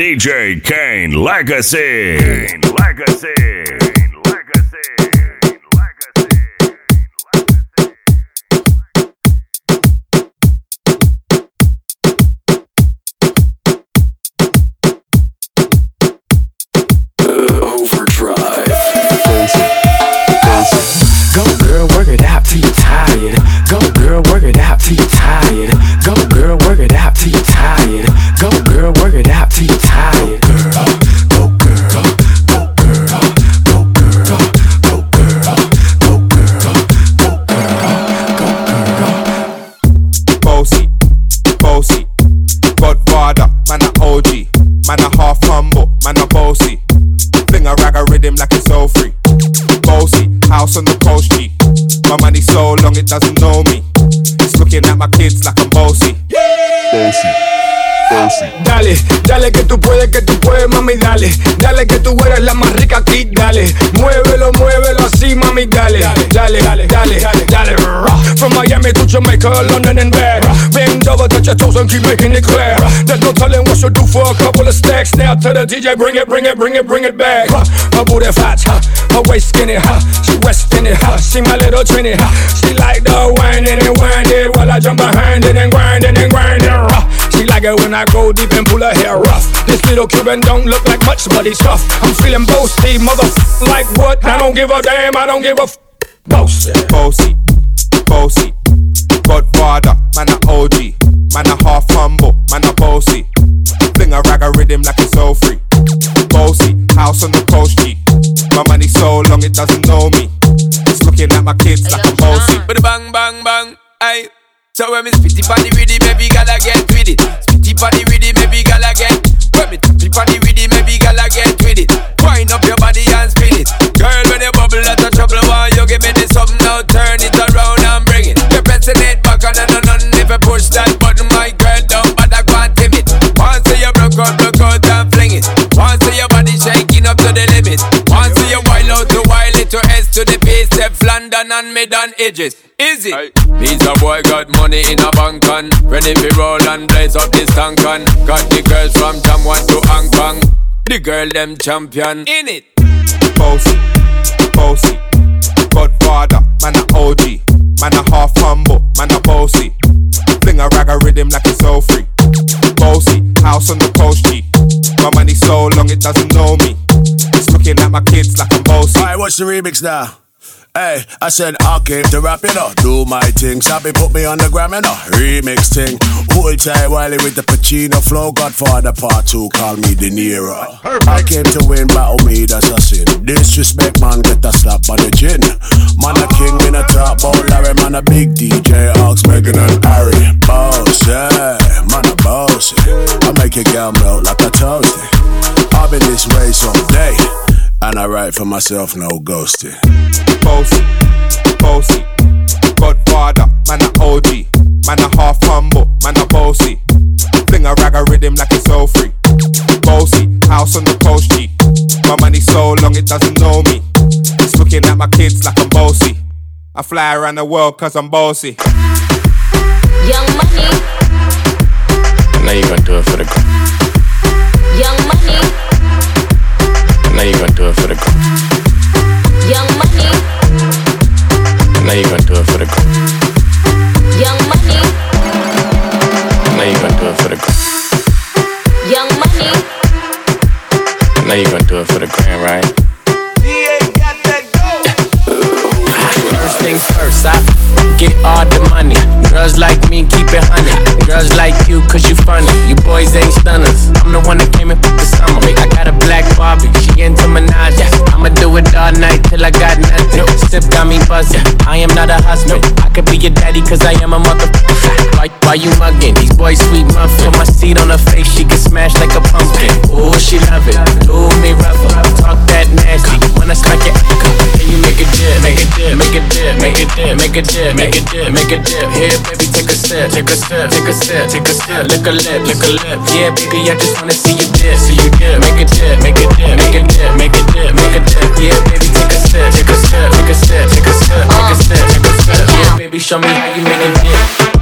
DJ Kaine Legacy. Kaine Legacy. sing a rag a rhythm like it's so free. Bossy, house on the coast, G. My money so long it doesn't know me. It's looking at my kids like I'm bossy. Bossy dale, dale que tú puedes, que tú puedes, mami, dale. Dale que tú eres la más rica aquí, dale, muévelo, muévelo así, mami, dale, dale, dale, dale, dale, dale. From Miami to Jamaica, London and back. Bend over, touch your toes and keep making it clear. There's no telling what you do for a couple of stacks. Now to the DJ, bring it, bring it, bring it, bring it back. Her booty fat, her waist skinny, she resting it, she my little trinity, she like the whining and whining while I jump behind it and grinding and grinding. She like it when I go deep and pull her hair rough. This little Cuban don't look like much, but he's tough. I'm feeling boasty, mother like what? I don't give a damn, I don't give a f- boasty. Boasty, boasty. Godfather, man a OG. Man a half humble, man a bossy. Fling a rag a rhythm like it's all free. Bossy, house on the coast G. My money so long it doesn't know me. It's looking at my kids like I'm bossy. But bang bang bang, aye. So when me spitty on the rhythm, maybe gala get with it. Spitty on the rhythm, maybe gala get. When me tappy on the rhythm, maybe gala get with it. Wind up your body and spin it. Girl, when you bubble, that's a trouble. Why you give me this something now? Turn it around and bring it. You're pressing it back on and on and if you push that button, my girl, don't bother go and tip it. Once you broke out, broke out and fling it. Once your body shaking up to the limit. Once you wild out to wild it to S to the base, step London and mid on edges. Is it? Aye. Means a boy got money in a bank on Ready for roll and blaze up this tank on Got the girls from Taiwan to Hong Kong. The girl them champion. In it. Bossy, bossy. Godfather, man a OG Man a half humble, man a bossy. Fling a rag a rhythm like it's all free. Bossy, house on the coast G. My money so long it doesn't know me. It's looking at my kids like I'm bossy. Alright, what's the remix now? Hey, I said I came to rap it up, do my thing. Sabi put me on the gram and a remix thing. Hold tight Wiley with the Pacino flow. Godfather part two, call me De Niro. I came to win, battle me, that's a sin. Disrespect, man, get a slap on the chin. Man, a king in a top, bowl Larry, man, a big DJ, Ox, Megan and Harry. Boss, yeah, man, a boss. I make your girl I write for myself, no ghosting. Bossy, bossy, Godfather, man a OG, man a half humble, man a bossy. Fling a rag a rhythm like it's all free. Bossy, house on the coast G. My money so long it doesn't know me. It's looking at my kids like I'm bossy. I fly around the world cause I'm bossy. Young money. Now you gonna do it for the Young money. Now you gonna do it for the crew. Young money. Now you gonna do it for the crew. Young money. Now you gonna do it for the crew. Young money. Now you gonna do it for the grand, right? First things first, I get all the money. Girls like me, keep it honey. Girls like you, cause you funny. You boys ain't stunners. I'm the one that came and put the summer. I got a black Barbie, she into Minaj. I'ma do it all night till I got nothing. Sip got me buzzing. I am not a husband. I could be your daddy, cause I am a mother. Why, why you mugging? These boys sweet muffin. Put my seat on her face, she get smashed like a pumpkin. Ooh, she love it. Do me rougher. Talk that nasty. When I smack it, can you make a dip? Make a dip, make a dip, make a dip, make a dip, make a dip, make a dip. Here, baby, take a sip, take a sip, take a sip, take a sip. Lick a lip, lick a lip. Yeah, baby, I just wanna see you dip, see you dip. Make a dip, make a make a dip, make a dip, make a dip. Yeah, baby, take a sip, take a sip, take a sip, take a sip, take a sip, take a sip. Yeah, baby, show me how you make a dip.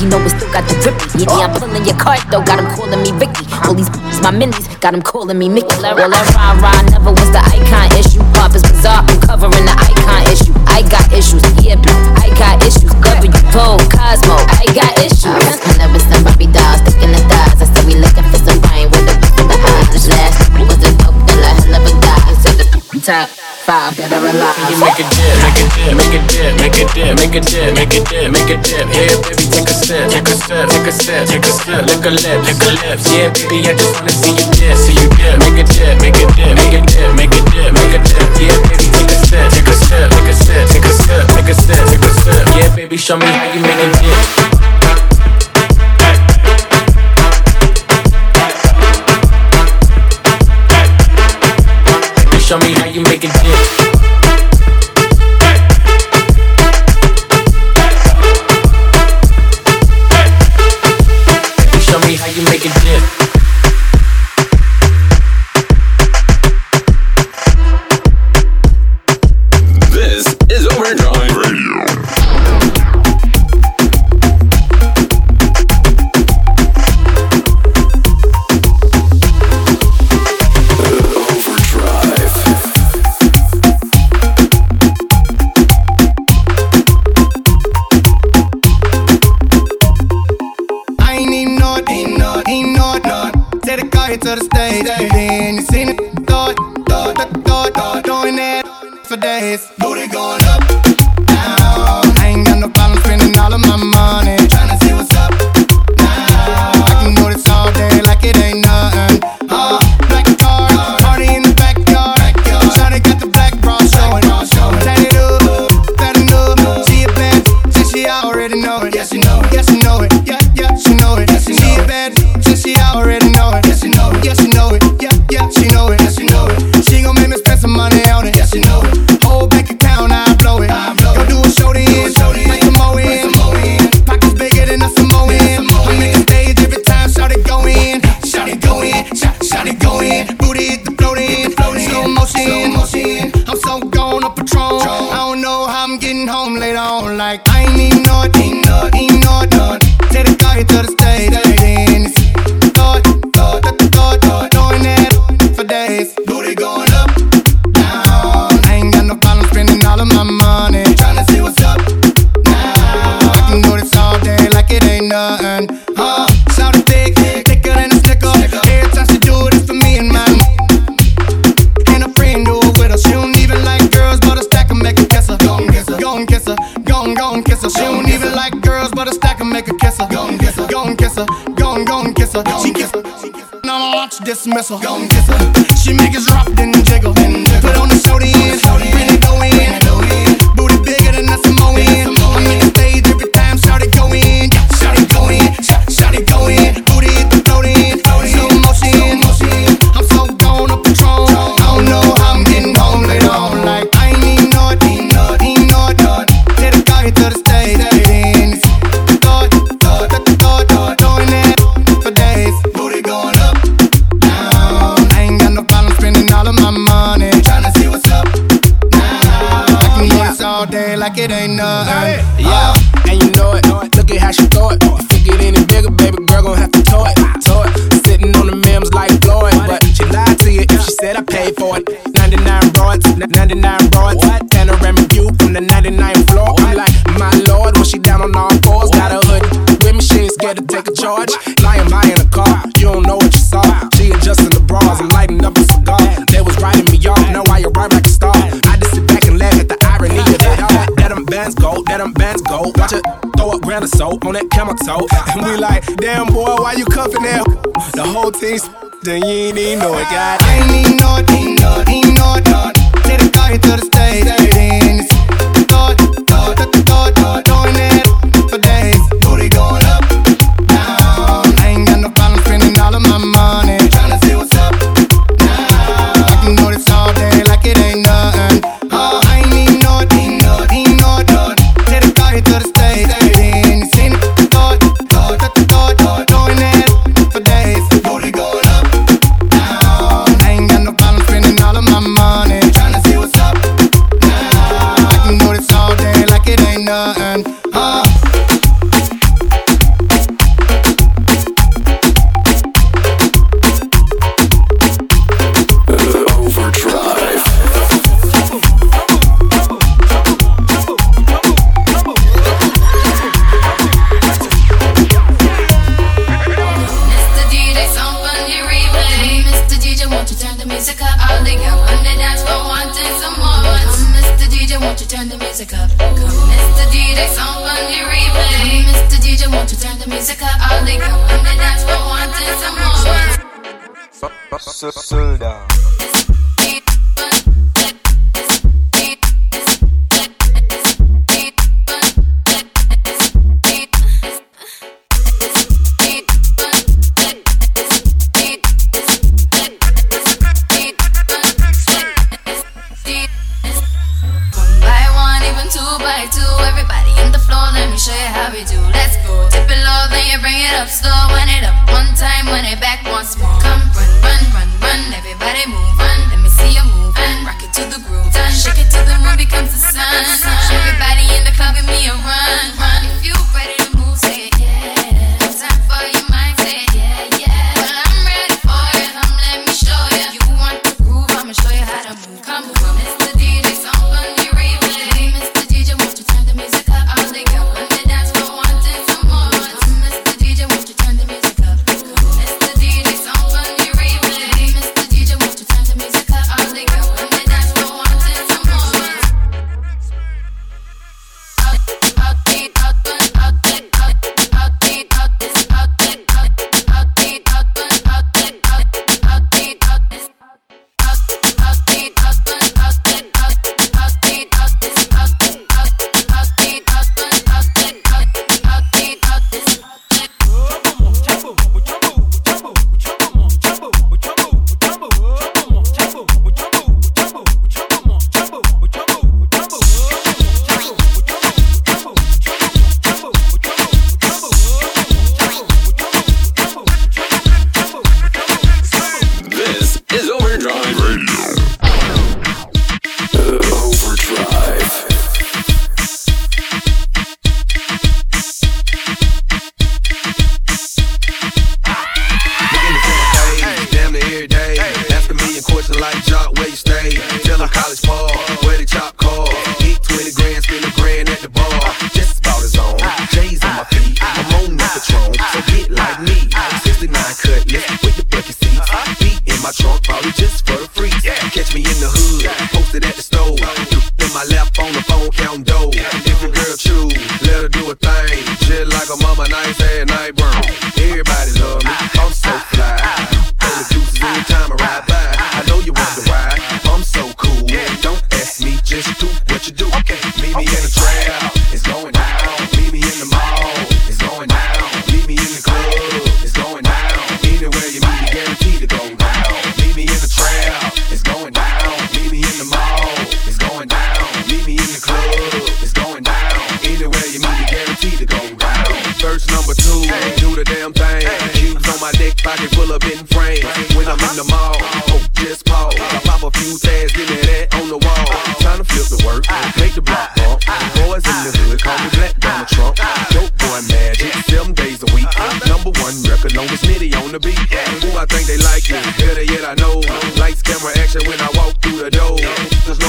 He know it still got the drippy. Yeah, I'm pulling your card though, got him calling me Ricky. All these b****s, my minis, got him calling me Mickey. Well, that rah rah never was the icon issue. Pop is bizarre, I'm covering the icon issue. I got issues, yeah, I got issues. W, Vogue, Cosmo, I got issues. I never seen Bobby dolls sticking the thighs. I said we looking for some rain with the of the eyes. Last was a dope of a guy. Said the top five, better rely. You make a dip, make a dip, make a dip, make a dip, make a dip, make a dip. Yeah, baby, take a sip, take a sip, take a sip, take a sip, lick a lip, lick a lips. Yeah, baby, I just wanna see you dip, see you dip. Make a dip, make a dip, make a dip, make a dip, make a dip. Yeah, baby, take a sip, take a sip, take a sip, take a sip, take a sip. Yeah, baby, show me how you make a dip. Show me how you you make a dip. Kiss her. She kiss her. No, no, watch dismiss her. Go and kiss her. She make us rock, then jiggle. Put on the show the end, really go in. Booty bigger than a Samoan. Charge. Lying by in a car, you don't know what you saw. She adjusting the bras, I'm lighting up a cigar. They was writing me off, now I arrive like a star. I just sit back and laugh at the irony of it all. That them bands go, that them bands go. Watch it throw up grand of soap on that camel toe. And we like, damn boy, why you cuffing that? The whole team's then you ain't even know it, God. I ain't even know it, ain't know it, ain't know it. it. Take the here to the stage, then it's thought, thought, thought, thought, thought, doing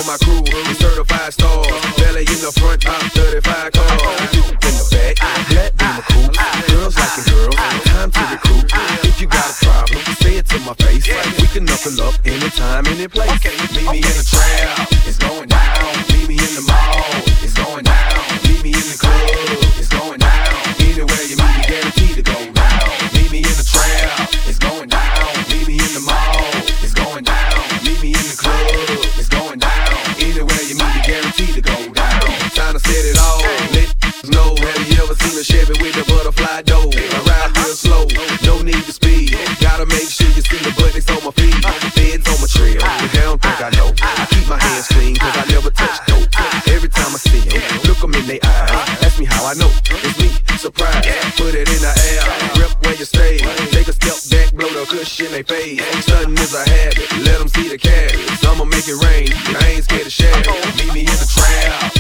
for my crew. We certified stars. Belly in the front, I'm 35 cars. In the back, that be my crew. Girls like liking girl. time to recruit. If you got a problem, say it to my face. Like we can knuckle up anytime, any place. Meet me in the trap. It's going they paid. Stunting is a habit, let them see the cash. I'ma make it rain, I ain't scared to share it. Meet me in the trap.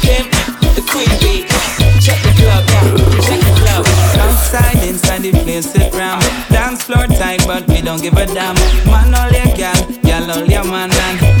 Kim, the queen bee. Check the club, check the club. Outside, inside the place. Dance floor tight, but we don't give a damn. Man, all your gal, gal, all your man, and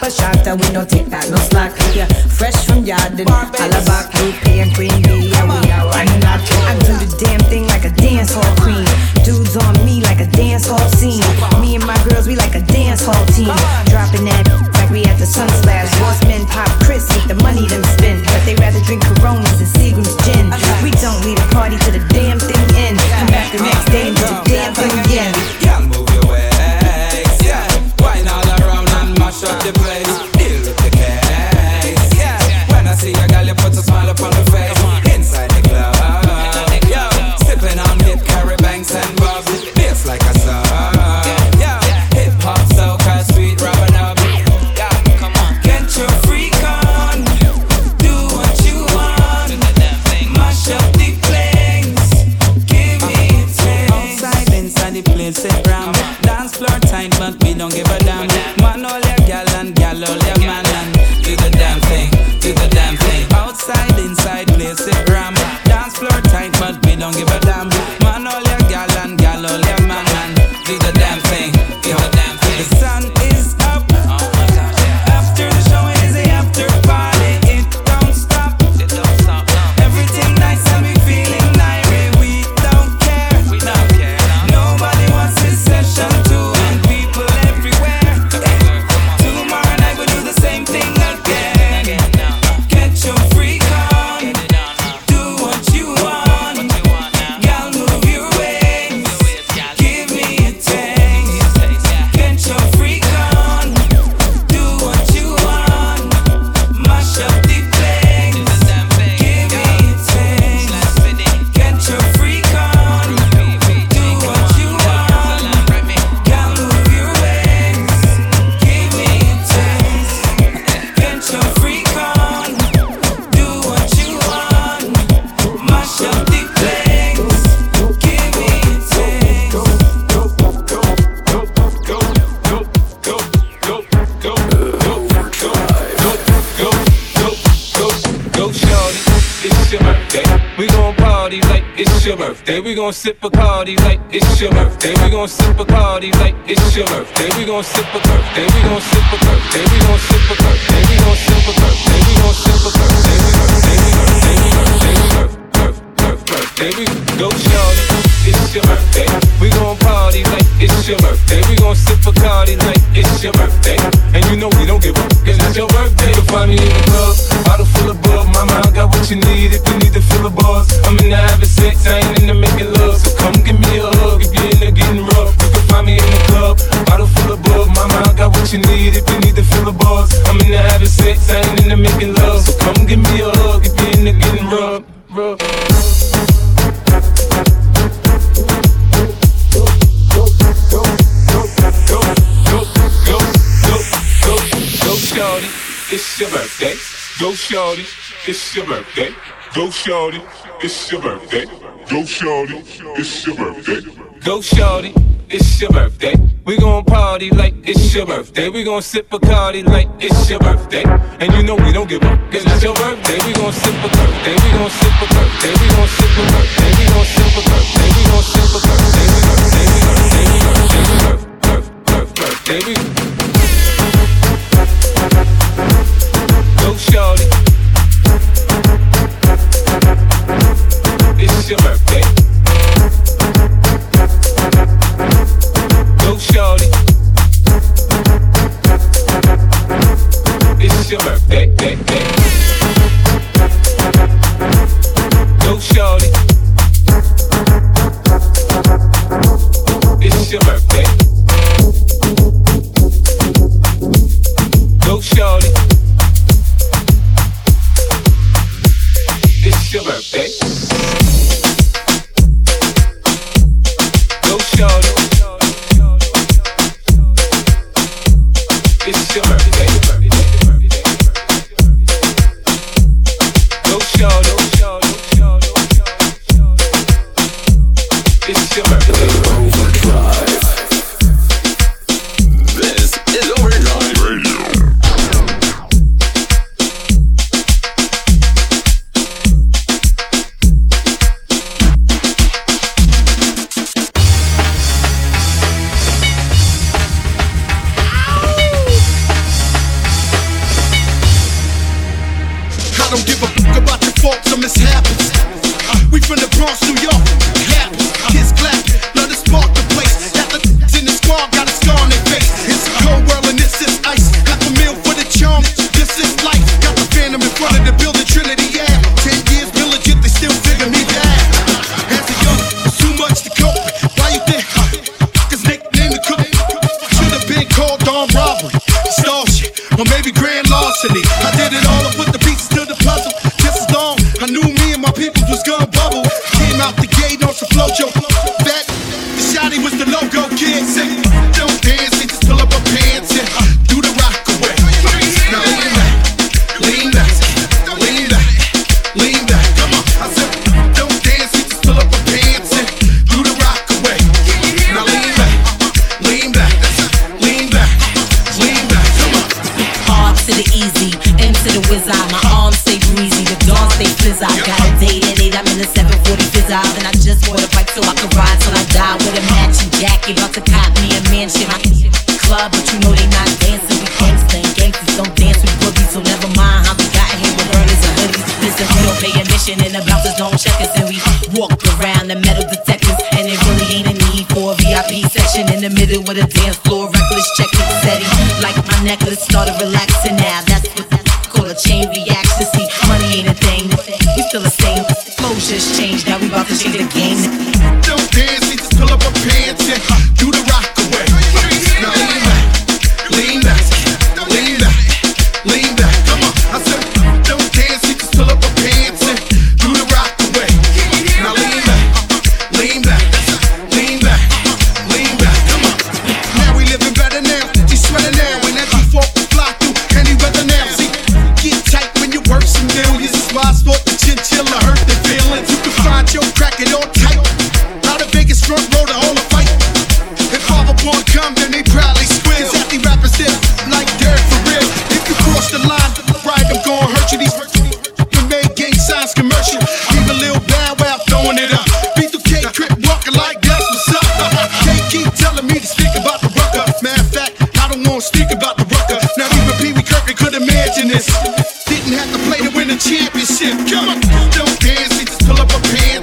Papa shot, we don't take that, no slack. Yeah, fresh from yard, all about the bread. birthday. We gon' sip a Bacardi like it's your birthday. We gon' sip a Bacardi like it's your birthday. We gon' sip a birthday. We gon' sip a birthday. We gon' sip a birthday. We gon' sip a birthday. We gon' sip a birthday. We birthday. We birthday. We birthday. We birthday. We go shorty. It's your birthday. We gon' party like it's your birthday. We gon' sip a Bacardi like it's your birthday. And you know we don't give up. Cause it's your birthday. You can find me in the club, bottle full of bug. Mama, I got what you need if you need to fill a shorty, it's your birthday. Go shorty, it's your birthday. Go shorty, it's your birthday. Go shorty, it's your birthday. We gon' party like it's your birthday. We gon' sip a cardi like it's your birthday. And you know we don't give up, cause it's your birthday. We gon' sip a birthday. We gon' sip a birthday. We gon' sip a birthday. We gon' sip a birthday. to the easy, into the wizard. My arms stay breezy, the dawn stay fizz Got a date at 8, I'm in the 740 fizz And I just bought a bike so I can ride till I die with a matching jacket. About to cop me a mansion. I can club, but you know necklace started relaxing now. That's what I call a chain reaction. See, money ain't a thing. We still the same. Motions just changed. Now we about to change the game. championship. Come on, those days, just pull up a pants.